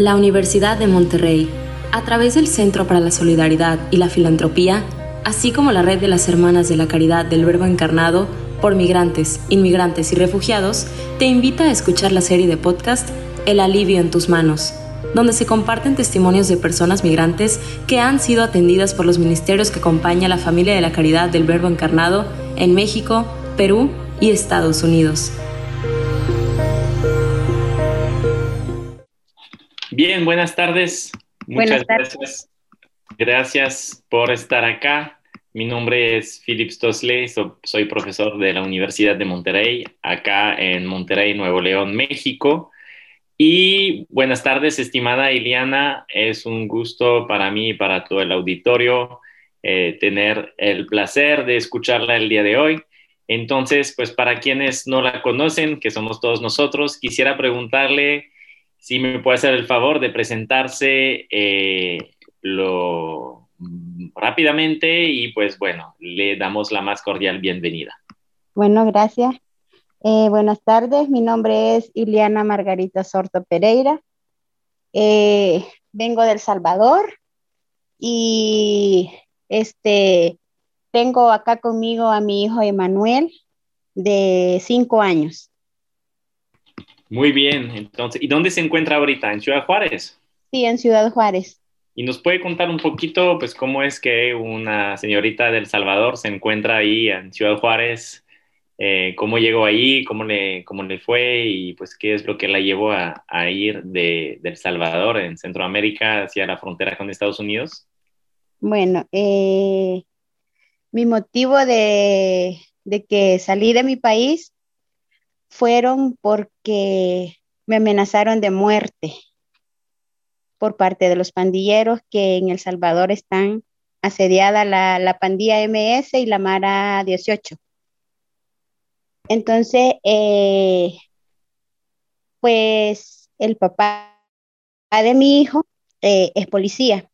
La Universidad de Monterrey, a través del Centro para la Solidaridad y la Filantropía, así como la Red de las Hermanas de la Caridad del Verbo Encarnado, por migrantes, inmigrantes y refugiados, te invita a escuchar la serie de podcast El alivio en tus manos, donde se comparten testimonios de personas migrantes que han sido atendidas por los ministerios que acompaña a la familia de la caridad del Verbo Encarnado en México, Perú y Estados Unidos. Bien, buenas tardes. Muchas gracias. Gracias por estar acá. Mi nombre es Philip Stosley, soy profesor de la Universidad de Monterrey, acá en Monterrey, Nuevo León, México. Y buenas tardes, estimada Iliana. Es un gusto para mí y para todo el auditorio eh, tener el placer de escucharla el día de hoy. Entonces, pues para quienes no la conocen, que somos todos nosotros, quisiera preguntarle si me puede hacer el favor de presentarse eh, lo rápidamente y pues bueno, le damos la más cordial bienvenida. Bueno, gracias. Eh, buenas tardes, mi nombre es Iliana Margarita Sorto Pereira. Eh, vengo del Salvador y este, tengo acá conmigo a mi hijo Emanuel de cinco años. Muy bien, entonces, ¿y dónde se encuentra ahorita? ¿En Ciudad Juárez? Sí, en Ciudad Juárez. Y nos puede contar un poquito, pues, cómo es que una señorita del Salvador se encuentra ahí en Ciudad Juárez, eh, cómo llegó ahí, cómo le, cómo le fue y pues qué es lo que la llevó a, ir de, del Salvador en Centroamérica hacia la frontera con Estados Unidos. Bueno, eh, mi motivo de, de que salí de mi país fueron porque me amenazaron de muerte por parte de los pandilleros que en El Salvador están asediada la, pandilla MS y la Mara 18. Entonces, eh, pues el papá de mi hijo eh, es policía.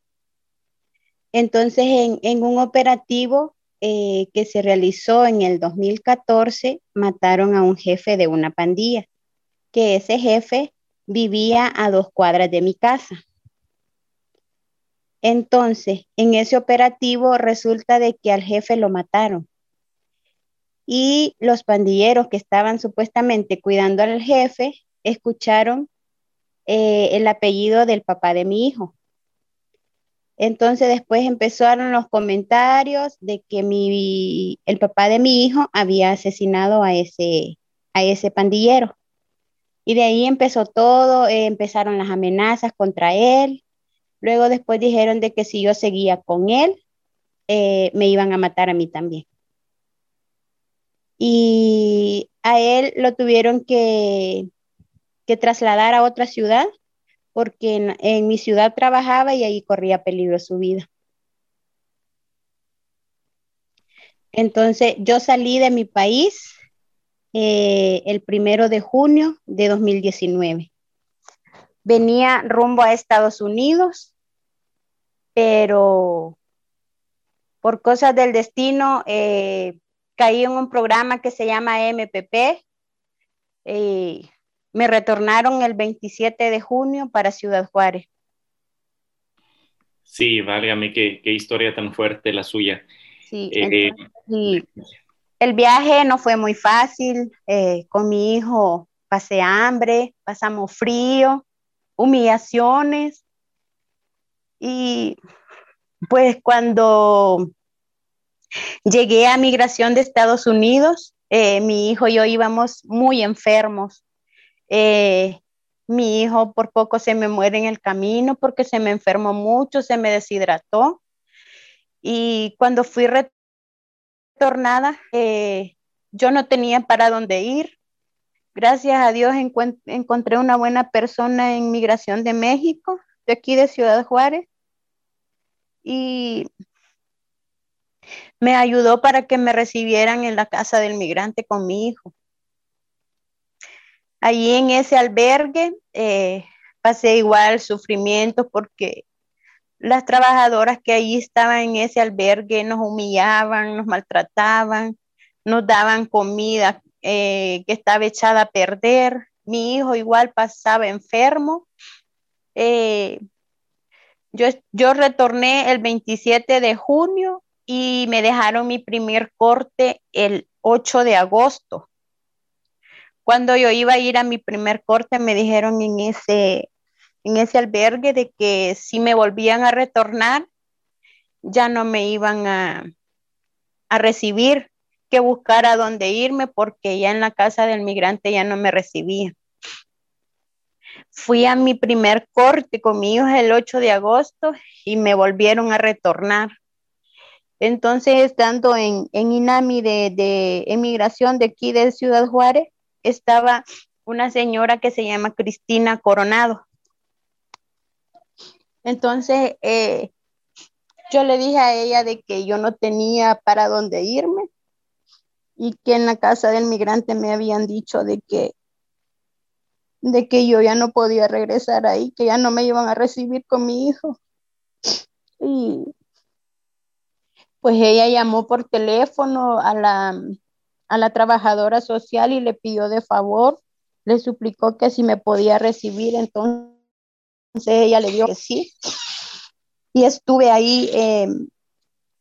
Entonces, en, un operativo eh, que se realizó en el 2014, mataron a un jefe de una pandilla, que ese jefe vivía a dos cuadras de mi casa. Entonces, en ese operativo resulta de que al jefe lo mataron. Y los pandilleros que estaban supuestamente cuidando al jefe escucharon eh, el apellido del papá de mi hijo. Entonces después empezaron los comentarios de que mi, el papá de mi hijo había asesinado a ese, a ese pandillero. Y de ahí empezó todo, eh, empezaron las amenazas contra él, Luego después dijeron de que si yo seguía con él, eh, me iban a matar a mí también. Y a él lo tuvieron que, que trasladar a otra ciudad porque en, mi ciudad trabajaba y ahí corría peligro su vida. Entonces yo salí de mi país eh, el primero de junio de 2019. Venía rumbo a Estados Unidos pero por cosas del destino eh, caí en un programa que se llama MPP. Me retornaron el 27 de junio para Ciudad Juárez. Sí, válgame, qué, qué historia tan fuerte la suya. Sí, eh, el viaje no fue muy fácil. Eh, con mi hijo pasé hambre, pasamos frío, humillaciones, y pues cuando llegué a migración de Estados Unidos, eh, mi hijo y yo íbamos muy enfermos. Eh, mi hijo por poco se me muere en el camino porque se me enfermó mucho, se me deshidrató. Y cuando fui retornada, eh, yo no tenía para dónde ir. Gracias a Dios encontré una buena persona en migración de México de aquí de Ciudad Juárez y me ayudó para que me recibieran en la casa del migrante con mi hijo. Allí en ese albergue eh, pasé igual sufrimiento porque las trabajadoras que allí estaban en ese albergue nos humillaban, nos maltrataban, nos daban comida eh, que estaba echada a perder. Mi hijo igual pasaba enfermo Eh, yo, yo retorné el 27 de junio y me dejaron mi primer corte el 8 de agosto. Cuando yo iba a ir a mi primer corte, me dijeron en ese, en ese albergue de que si me volvían a retornar, ya no me iban a, a recibir, que buscar a dónde irme porque ya en la casa del migrante ya no me recibía. Fui a mi primer corte con mi el 8 de agosto y me volvieron a retornar. Entonces, estando en, en INAMI de, de emigración de aquí de Ciudad Juárez, estaba una señora que se llama Cristina Coronado. Entonces, eh, yo le dije a ella de que yo no tenía para dónde irme y que en la casa del migrante me habían dicho de que de que yo ya no podía regresar ahí, que ya no me iban a recibir con mi hijo. Y pues ella llamó por teléfono a la a la trabajadora social y le pidió de favor, le suplicó que si me podía recibir, entonces ella le dio que sí. Y estuve ahí, em,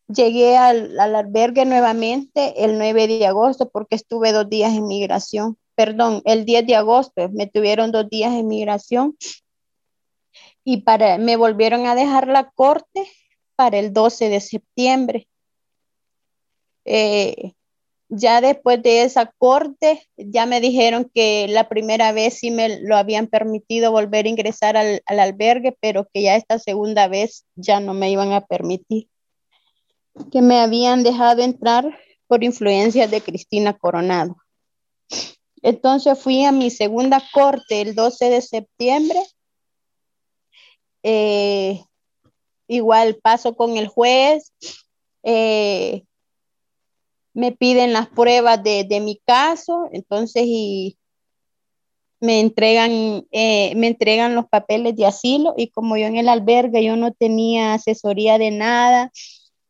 llegué al, albergue nuevamente el 9 de agosto porque estuve dos días en migración, perdón, el 10 de agosto me tuvieron dos días en migración y para, me volvieron a dejar la corte para el 12 de septiembre. Eh, ya después de esa corte, ya me dijeron que la primera vez sí me lo habían permitido volver a ingresar al, albergue, pero que ya esta segunda vez ya no me iban a permitir. Que me habían dejado entrar por influencia de Cristina Coronado. Entonces fui a mi segunda corte el 12 de septiembre. Eh, igual paso con el juez. Eh, me piden las pruebas de, mi caso, entonces y me entregan, eh, me entregan los papeles de asilo y como yo en el albergue yo no tenía asesoría de nada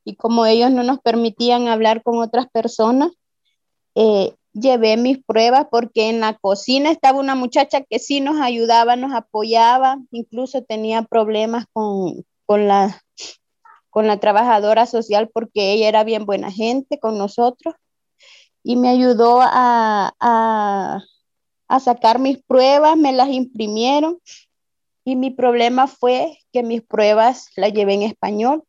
y como ellos no nos permitían hablar con otras personas, eh, llevé mis pruebas porque en la cocina estaba una muchacha que sí nos ayudaba, nos apoyaba, incluso tenía problemas con, con la con la trabajadora social porque ella era bien buena gente con nosotros y me ayudó a, a, sacar mis pruebas, me las imprimieron y mi problema fue que mis pruebas las llevé en español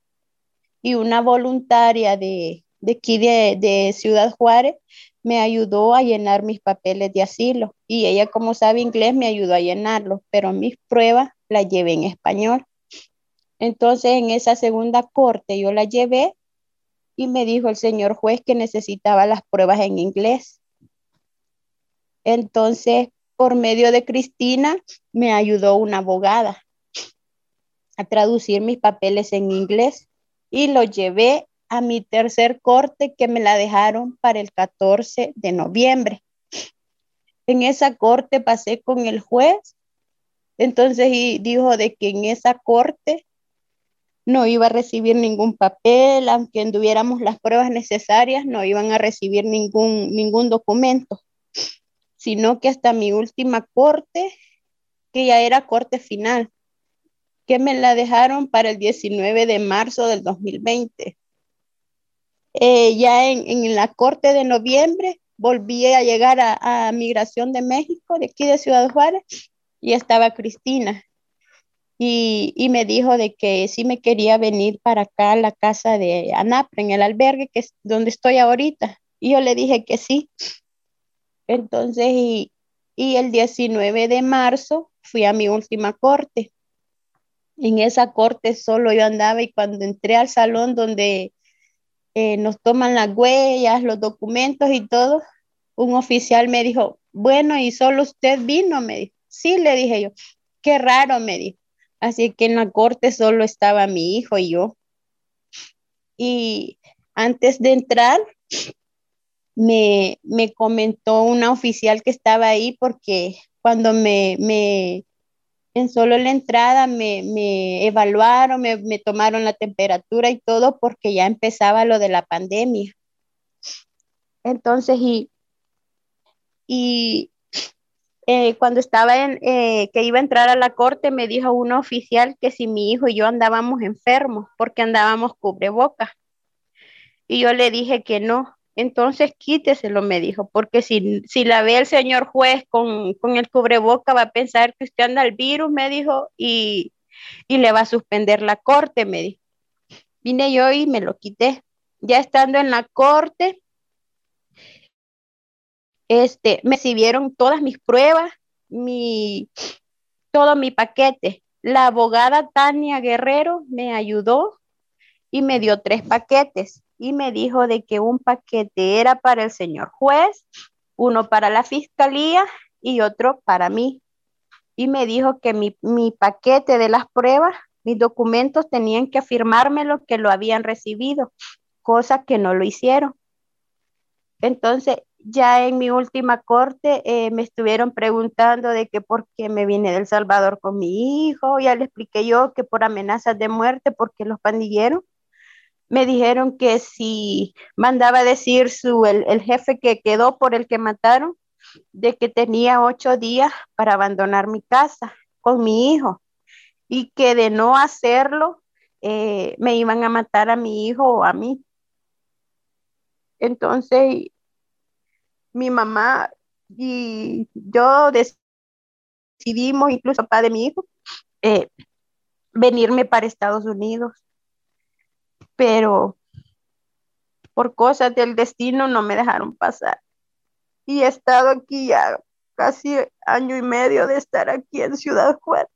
y una voluntaria de, de aquí de, de, Ciudad Juárez me ayudó a llenar mis papeles de asilo y ella como sabe inglés me ayudó a llenarlos, pero mis pruebas las llevé en español. Entonces, en esa segunda corte yo la llevé y me dijo el señor juez que necesitaba las pruebas en inglés. Entonces, por medio de Cristina, me ayudó una abogada a traducir mis papeles en inglés y lo llevé a mi tercer corte que me la dejaron para el 14 de noviembre. En esa corte pasé con el juez, entonces y dijo de que en esa corte no iba a recibir ningún papel, aunque tuviéramos las pruebas necesarias, no iban a recibir ningún, ningún documento, sino que hasta mi última corte, que ya era corte final, que me la dejaron para el 19 de marzo del 2020. Eh, ya en, en, la corte de noviembre volví a llegar a, a Migración de México, de aquí de Ciudad Juárez, y estaba Cristina y, me dijo de que sí me quería venir para acá a la casa de Anapre, en el albergue que es donde estoy ahorita. Y yo le dije que sí. Entonces, y, el 19 de marzo fui a mi última corte. En esa corte solo yo andaba y cuando entré al salón donde eh, nos toman las huellas, los documentos y todo, un oficial me dijo, bueno, ¿y solo usted vino? Me dijo, sí, le dije yo, qué raro, me dijo. Así que en la corte solo estaba mi hijo y yo. Y antes de entrar, me, comentó una oficial que estaba ahí porque cuando me, me en solo la entrada me, me evaluaron, me, me, tomaron la temperatura y todo porque ya empezaba lo de la pandemia. Entonces, y, y eh, cuando estaba en, eh, que iba a entrar a la corte, me dijo un oficial que si mi hijo y yo andábamos enfermos porque andábamos cubreboca. Y yo le dije que no. Entonces quíteselo, me dijo, porque si, si la ve el señor juez con, con el cubreboca, va a pensar que usted anda al virus, me dijo, y, y le va a suspender la corte, me dijo. Vine yo y me lo quité. Ya estando en la corte, este, me recibieron todas mis pruebas, mi, todo mi paquete. La abogada Tania Guerrero me ayudó y me dio tres paquetes y me dijo de que un paquete era para el señor juez, uno para la fiscalía y otro para mí. Y me dijo que mi, mi paquete de las pruebas, mis documentos tenían que afirmármelo que lo habían recibido, cosa que no lo hicieron. Entonces, ya en mi última corte eh, me estuvieron preguntando de que por qué me vine del Salvador con mi hijo, ya le expliqué yo que por amenazas de muerte, porque los pandilleros me dijeron que si mandaba decir su, el, el jefe que quedó por el que mataron, de que tenía ocho días para abandonar mi casa con mi hijo y que de no hacerlo eh, me iban a matar a mi hijo o a mí. Entonces mi mamá y yo decidimos, incluso papá de mi hijo, eh, venirme para Estados Unidos. Pero por cosas del destino no me dejaron pasar. Y he estado aquí ya casi año y medio de estar aquí en Ciudad Juárez.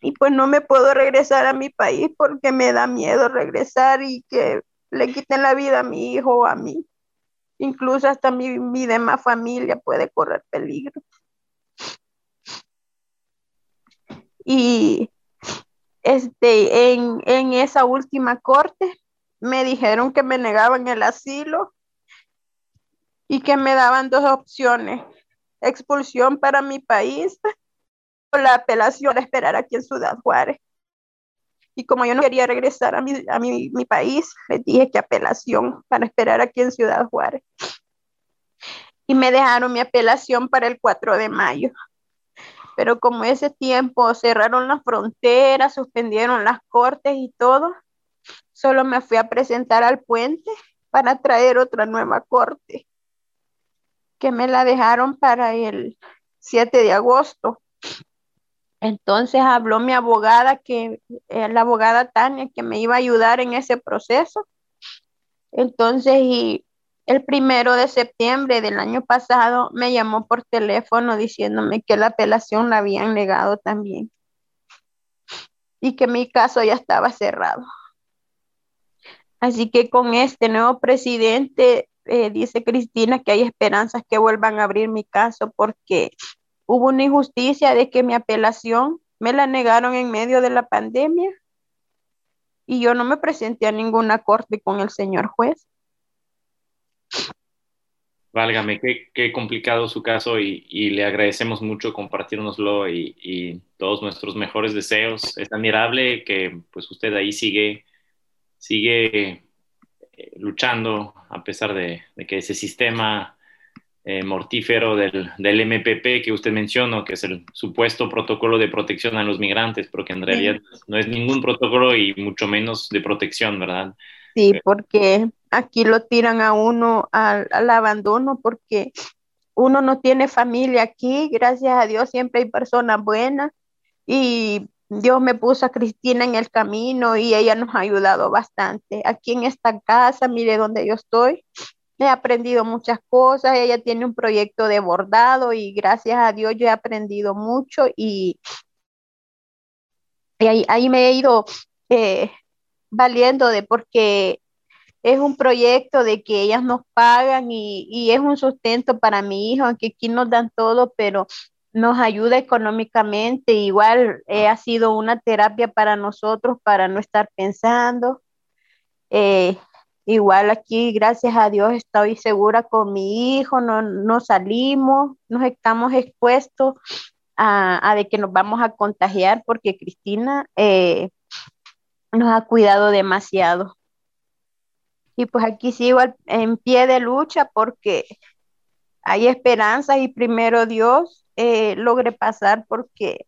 Y pues no me puedo regresar a mi país porque me da miedo regresar y que le quiten la vida a mi hijo o a mí. Incluso hasta mi, mi demás familia puede correr peligro. Y este, en, en esa última corte me dijeron que me negaban el asilo y que me daban dos opciones, expulsión para mi país o la apelación a esperar aquí en Ciudad Juárez. Y como yo no quería regresar a mi, a mi, mi país, le dije que apelación para esperar aquí en Ciudad Juárez. Y me dejaron mi apelación para el 4 de mayo. Pero como ese tiempo cerraron las fronteras, suspendieron las cortes y todo, solo me fui a presentar al puente para traer otra nueva corte, que me la dejaron para el 7 de agosto. Entonces habló mi abogada, que eh, la abogada Tania, que me iba a ayudar en ese proceso. Entonces, y el primero de septiembre del año pasado me llamó por teléfono diciéndome que la apelación la habían negado también y que mi caso ya estaba cerrado. Así que con este nuevo presidente, eh, dice Cristina, que hay esperanzas que vuelvan a abrir mi caso porque Hubo una injusticia de que mi apelación me la negaron en medio de la pandemia y yo no me presenté a ninguna corte con el señor juez. Válgame, qué, complicado su caso y, le agradecemos mucho compartirnoslo y, todos nuestros mejores deseos. Es admirable que pues usted ahí sigue, sigue eh, luchando a pesar de que ese sistema eh, mortífero del, del, MPP que usted mencionó, que es el supuesto protocolo de protección a los migrantes, porque en realidad no es ningún protocolo y mucho menos de protección, ¿verdad? Sí, eh, porque aquí lo tiran a uno al, al abandono porque uno no tiene familia aquí, gracias a Dios siempre hay personas buenas y Dios me puso a Cristina en el camino y ella nos ha ayudado bastante. Aquí en esta casa, mire donde yo estoy, he aprendido muchas cosas, ella tiene un proyecto de bordado y gracias a Dios yo he aprendido mucho y, ahí, me he ido eh, valiendo de porque es un proyecto de que ellas nos pagan y, es un sustento para mi hijo, aunque aquí nos dan todo, pero nos ayuda económicamente, igual eh, ha sido una terapia para nosotros, para no estar pensando. Eh, Igual aquí, gracias a Dios, estoy segura con mi hijo, no, no salimos, nos estamos expuestos a, de que nos vamos a contagiar porque Cristina eh, nos ha cuidado demasiado. Y pues aquí sigo en pie de lucha porque hay esperanza y primero Dios eh, logre pasar porque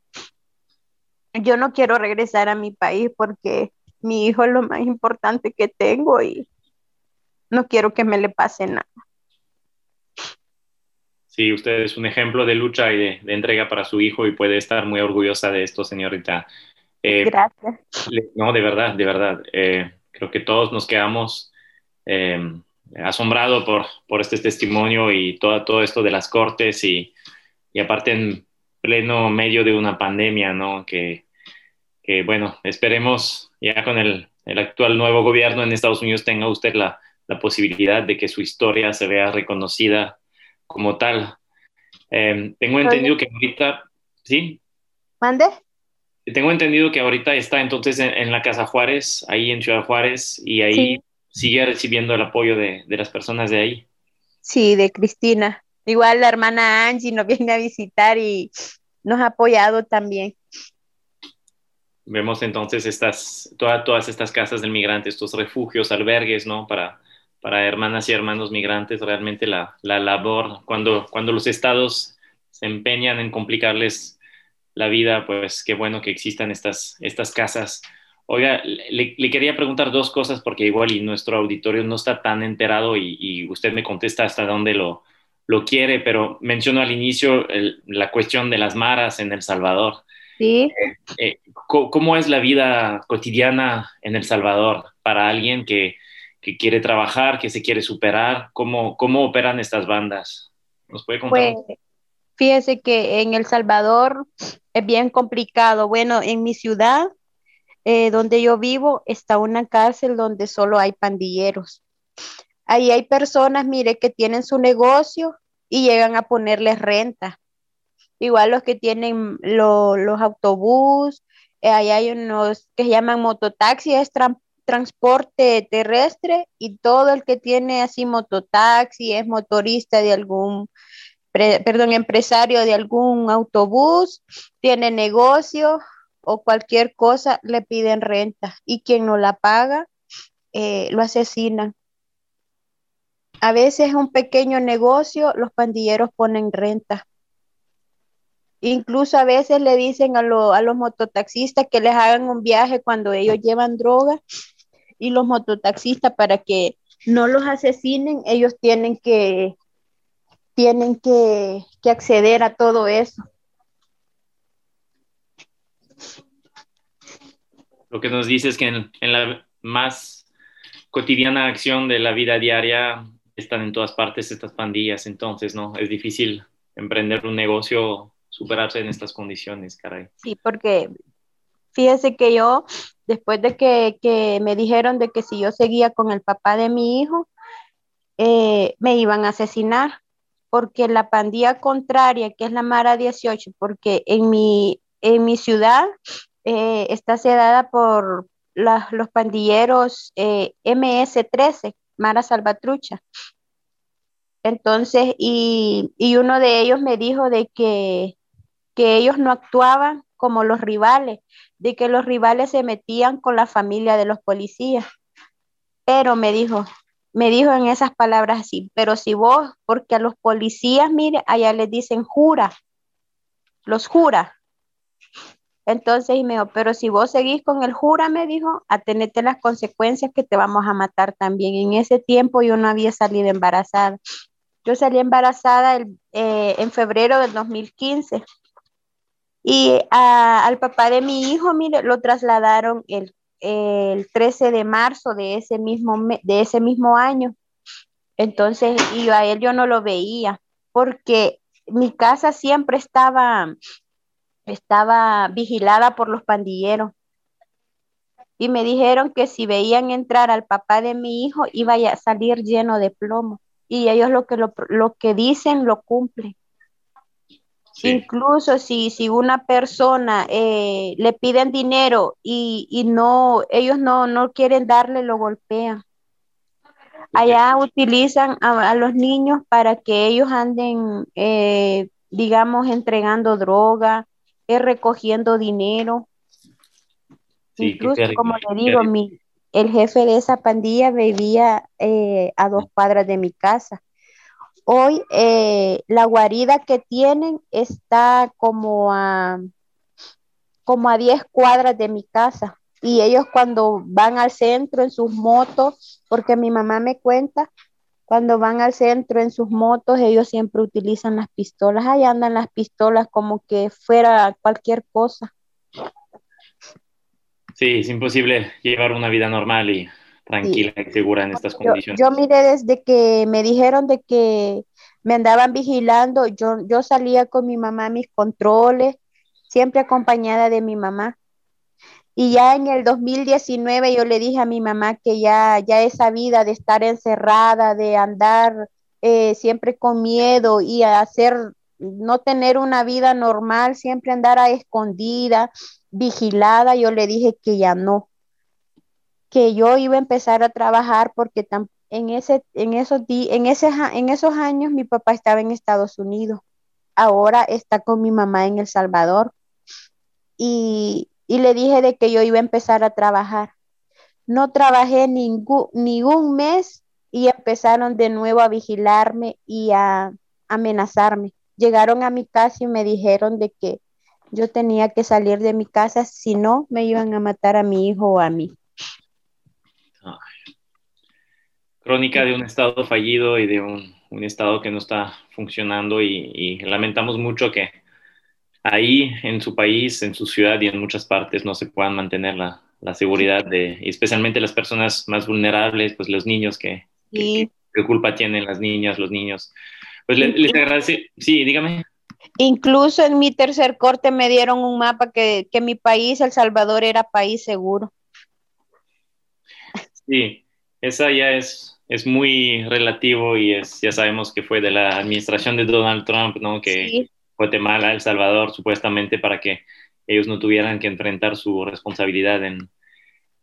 yo no quiero regresar a mi país porque mi hijo es lo más importante que tengo y no quiero que me le pase nada. Sí, usted es un ejemplo de lucha y de, entrega para su hijo y puede estar muy orgullosa de esto, señorita. Eh, Gracias. no, de verdad, de verdad. Eh, creo que todos nos quedamos eh, asombrados por, por este testimonio y todo, todo esto de las cortes y, y aparte en pleno medio de una pandemia, ¿no? Que, que bueno, esperemos ya con el, el, actual nuevo gobierno en Estados Unidos tenga usted la, la posibilidad de que su historia se vea reconocida como tal. Em, tengo entendido que ahorita, ¿sí? ¿Mande? Tengo entendido que ahorita está entonces en, la Casa Juárez, ahí en Ciudad Juárez, y ahí sigue recibiendo el apoyo de, de, las personas de ahí. Sí, de Cristina. Igual la hermana Angie nos viene a visitar y nos ha apoyado también. Vemos entonces estas, todas todas estas casas del migrante, estos refugios, albergues, ¿no? Para, para hermanas y hermanos migrantes, realmente la, la labor, cuando, cuando los estados se empeñan en complicarles la vida, pues qué bueno que existan estas, estas casas. Oiga, le, quería preguntar dos cosas porque igual y nuestro auditorio no está tan enterado y, usted me contesta hasta dónde lo, lo quiere, pero mencionó al inicio la cuestión de las maras en El Salvador. Sí. Eh, eh, ¿Cómo es la vida cotidiana en El Salvador para alguien que, que quiere trabajar, que se quiere superar? ¿Cómo, cómo operan estas bandas? ¿Nos puede contar? Pues, fíjese que en El Salvador es bien complicado. Bueno, en mi ciudad, eh, donde yo vivo, está una cárcel donde solo hay pandilleros. Ahí hay personas, mire, que tienen su negocio y llegan a ponerles renta. Igual los que tienen los autobús, eh, ahí hay unos que se llaman mototaxis, es transporte terrestre y todo el que tiene así mototaxi, es motorista de algún, perdón, empresario de algún autobús, tiene negocio o cualquier cosa, le piden renta y quien no la paga, eh, lo asesinan. A veces un pequeño negocio, los pandilleros ponen renta. Incluso a veces le dicen a, a los mototaxistas que les hagan un viaje cuando ellos llevan droga y los mototaxistas para que no los asesinen, ellos tienen que, tienen que, acceder a todo eso. Lo que nos dice es que en, la más cotidiana acción de la vida diaria están en todas partes estas pandillas, entonces, ¿no? Es difícil emprender un negocio, superarse en estas condiciones, caray. Sí, porque fíjese que yo después de que, me dijeron de que si yo seguía con el papá de mi hijo, eh, me iban a asesinar, porque la pandilla contraria, que es la Mara 18, porque en mi, en mi ciudad eh, está sedada por los pandilleros eh, MS-13, Mara Salvatrucha. Entonces, y, uno de ellos me dijo de que, que ellos no actuaban como los rivales, de que los rivales se metían con la familia de los policías. Pero me dijo, me dijo en esas palabras así, pero si vos, porque a los policías, mire, allá les dicen jura, los jura. Entonces, y me dijo, pero si vos seguís con el jura, me dijo, atenete las consecuencias que te vamos a matar también. En ese tiempo yo no había salido embarazada. Yo salí embarazada eh, en febrero del 2015 y al papá de mi hijo, mire, lo trasladaron el, 13 de marzo de ese mismo, de ese mismo año. Entonces, y a él yo no lo veía, porque mi casa siempre estaba, estaba vigilada por los pandilleros. Y me dijeron que si veían entrar al papá de mi hijo, iba a salir lleno de plomo. Y ellos lo que, lo, lo que dicen lo cumplen. Incluso si, si una persona eh, le piden dinero y, no, ellos no, no, quieren darle, lo golpean. Allá utilizan a, los niños para que ellos anden, eh, digamos, entregando droga, eh, recogiendo dinero. Incluso, como le digo, mi, el jefe de esa pandilla vivía a dos cuadras de mi casa hoy eh, la guarida que tienen está como a, como a 10 cuadras de mi casa. Y ellos cuando van al centro en sus motos, porque mi mamá me cuenta, cuando van al centro en sus motos, ellos siempre utilizan las pistolas. Ahí andan las pistolas como que fuera cualquier cosa. Sí, es imposible llevar una vida normal y tranquila y segura en estas condiciones. Yo miré desde que me dijeron de que me andaban vigilando, yo, yo salía con mi mamá a mis controles, siempre acompañada de mi mamá. Y ya en el 2019 yo le dije a mi mamá que ya, ya esa vida de estar encerrada, de andar eh, siempre con miedo y hacer, no tener una vida normal, siempre andar a escondida, vigilada, yo le dije que ya no, que yo iba a empezar a trabajar porque en, ese, en, esos en, ese, en esos años mi papá estaba en Estados Unidos, ahora está con mi mamá en El Salvador. Y, le dije de que yo iba a empezar a trabajar. No trabajé ningún, ni un mes y empezaron de nuevo a vigilarme y a amenazarme. Llegaron a mi casa y me dijeron de que yo tenía que salir de mi casa, si no me iban a matar a mi hijo o a mí. Crónica de un Estado fallido y de un, Estado que no está funcionando y, lamentamos mucho que ahí en su país, en su ciudad y en muchas partes no se puedan mantener la, seguridad de, especialmente las personas más vulnerables, pues los niños que, ¿qué culpa tienen las niñas, los niños. Pues les, les agradece, sí, dígame. Incluso en mi tercer corte me dieron un mapa que, que mi país, El Salvador, era país seguro. Sí, esa ya es es muy relativo y es, ya sabemos que fue de la administración de Donald Trump, ¿no? Que Guatemala, El Salvador, supuestamente para que ellos no tuvieran que enfrentar su responsabilidad en,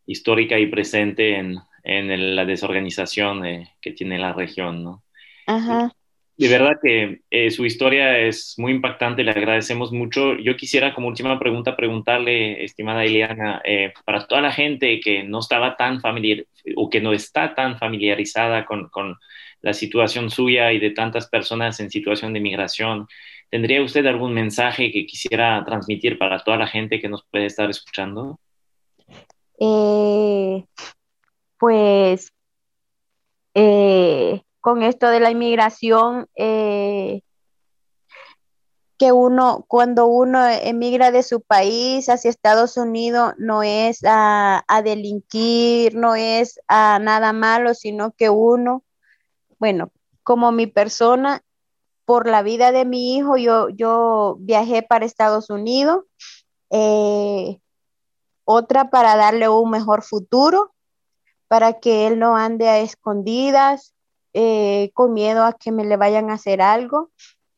histórica y presente en, en la desorganización que tiene la región, ¿no? Ajá. De verdad que eh, su historia es muy impactante, le agradecemos mucho. Yo quisiera como última pregunta preguntarle, estimada Eliana, eh, para toda la gente que no estaba tan familiar o que no está tan familiarizada con, con, la situación suya y de tantas personas en situación de migración, ¿tendría usted algún mensaje que quisiera transmitir para toda la gente que nos puede estar escuchando? Eh, pues eh, con esto de la inmigración, eh, que uno, cuando uno emigra de su país hacia Estados Unidos, no es a, delinquir, no es a nada malo, sino que uno, bueno, como mi persona, por la vida de mi hijo, yo, yo viajé para Estados Unidos, eh, otra para darle un mejor futuro, para que él no ande a escondidas, eh, con miedo a que me le vayan a hacer algo.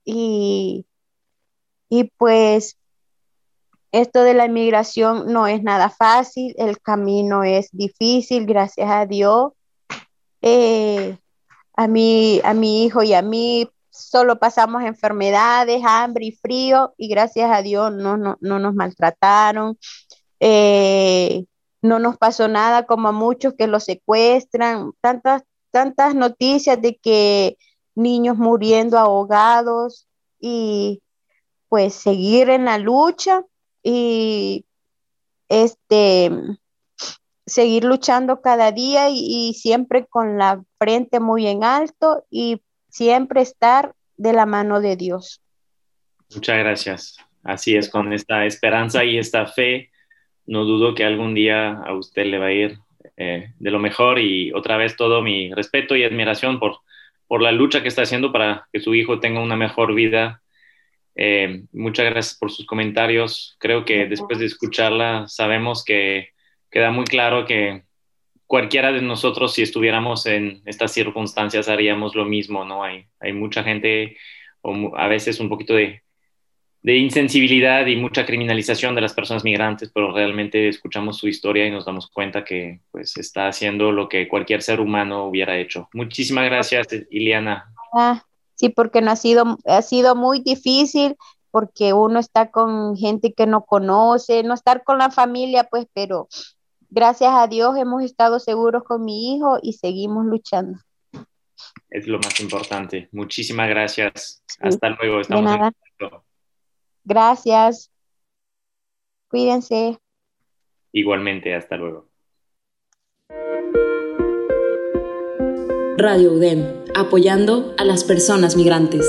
Y, y pues esto de la inmigración no es nada fácil, el camino es difícil, gracias a Dios. Eh, a, mí, a mi hijo y a mí solo pasamos enfermedades, hambre y frío y gracias a Dios no, no, nos maltrataron. Eh, no nos pasó nada como a muchos que los secuestran, tantas, tantas noticias de que niños muriendo ahogados y pues seguir en la lucha y este seguir luchando cada día y, siempre con la frente muy en alto y siempre estar de la mano de Dios. Muchas gracias. Así es, con esta esperanza y esta fe, no dudo que algún día a usted le va a ir eh, de lo mejor y otra vez todo mi respeto y admiración por, por la lucha que está haciendo para que su hijo tenga una mejor vida. Eh, muchas gracias por sus comentarios. Creo que después de escucharla sabemos que queda muy claro que cualquiera de nosotros, si estuviéramos en estas circunstancias, haríamos lo mismo, ¿no? Hay, hay mucha gente, o a veces un poquito de de insensibilidad y mucha criminalización de las personas migrantes, pero realmente escuchamos su historia y nos damos cuenta que pues está haciendo lo que cualquier ser humano hubiera hecho. Muchísimas gracias, Iliana. Ah, sí, porque no ha sido, ha sido muy difícil porque uno está con gente que no conoce, no estar con la familia, pues, pero gracias a Dios hemos estado seguros con mi hijo y seguimos luchando. Es lo más importante. Muchísimas gracias. Hasta luego. Estamos en contacto. Gracias. Cuídense. Igualmente, hasta luego. Radio UDEM, apoyando a las personas migrantes.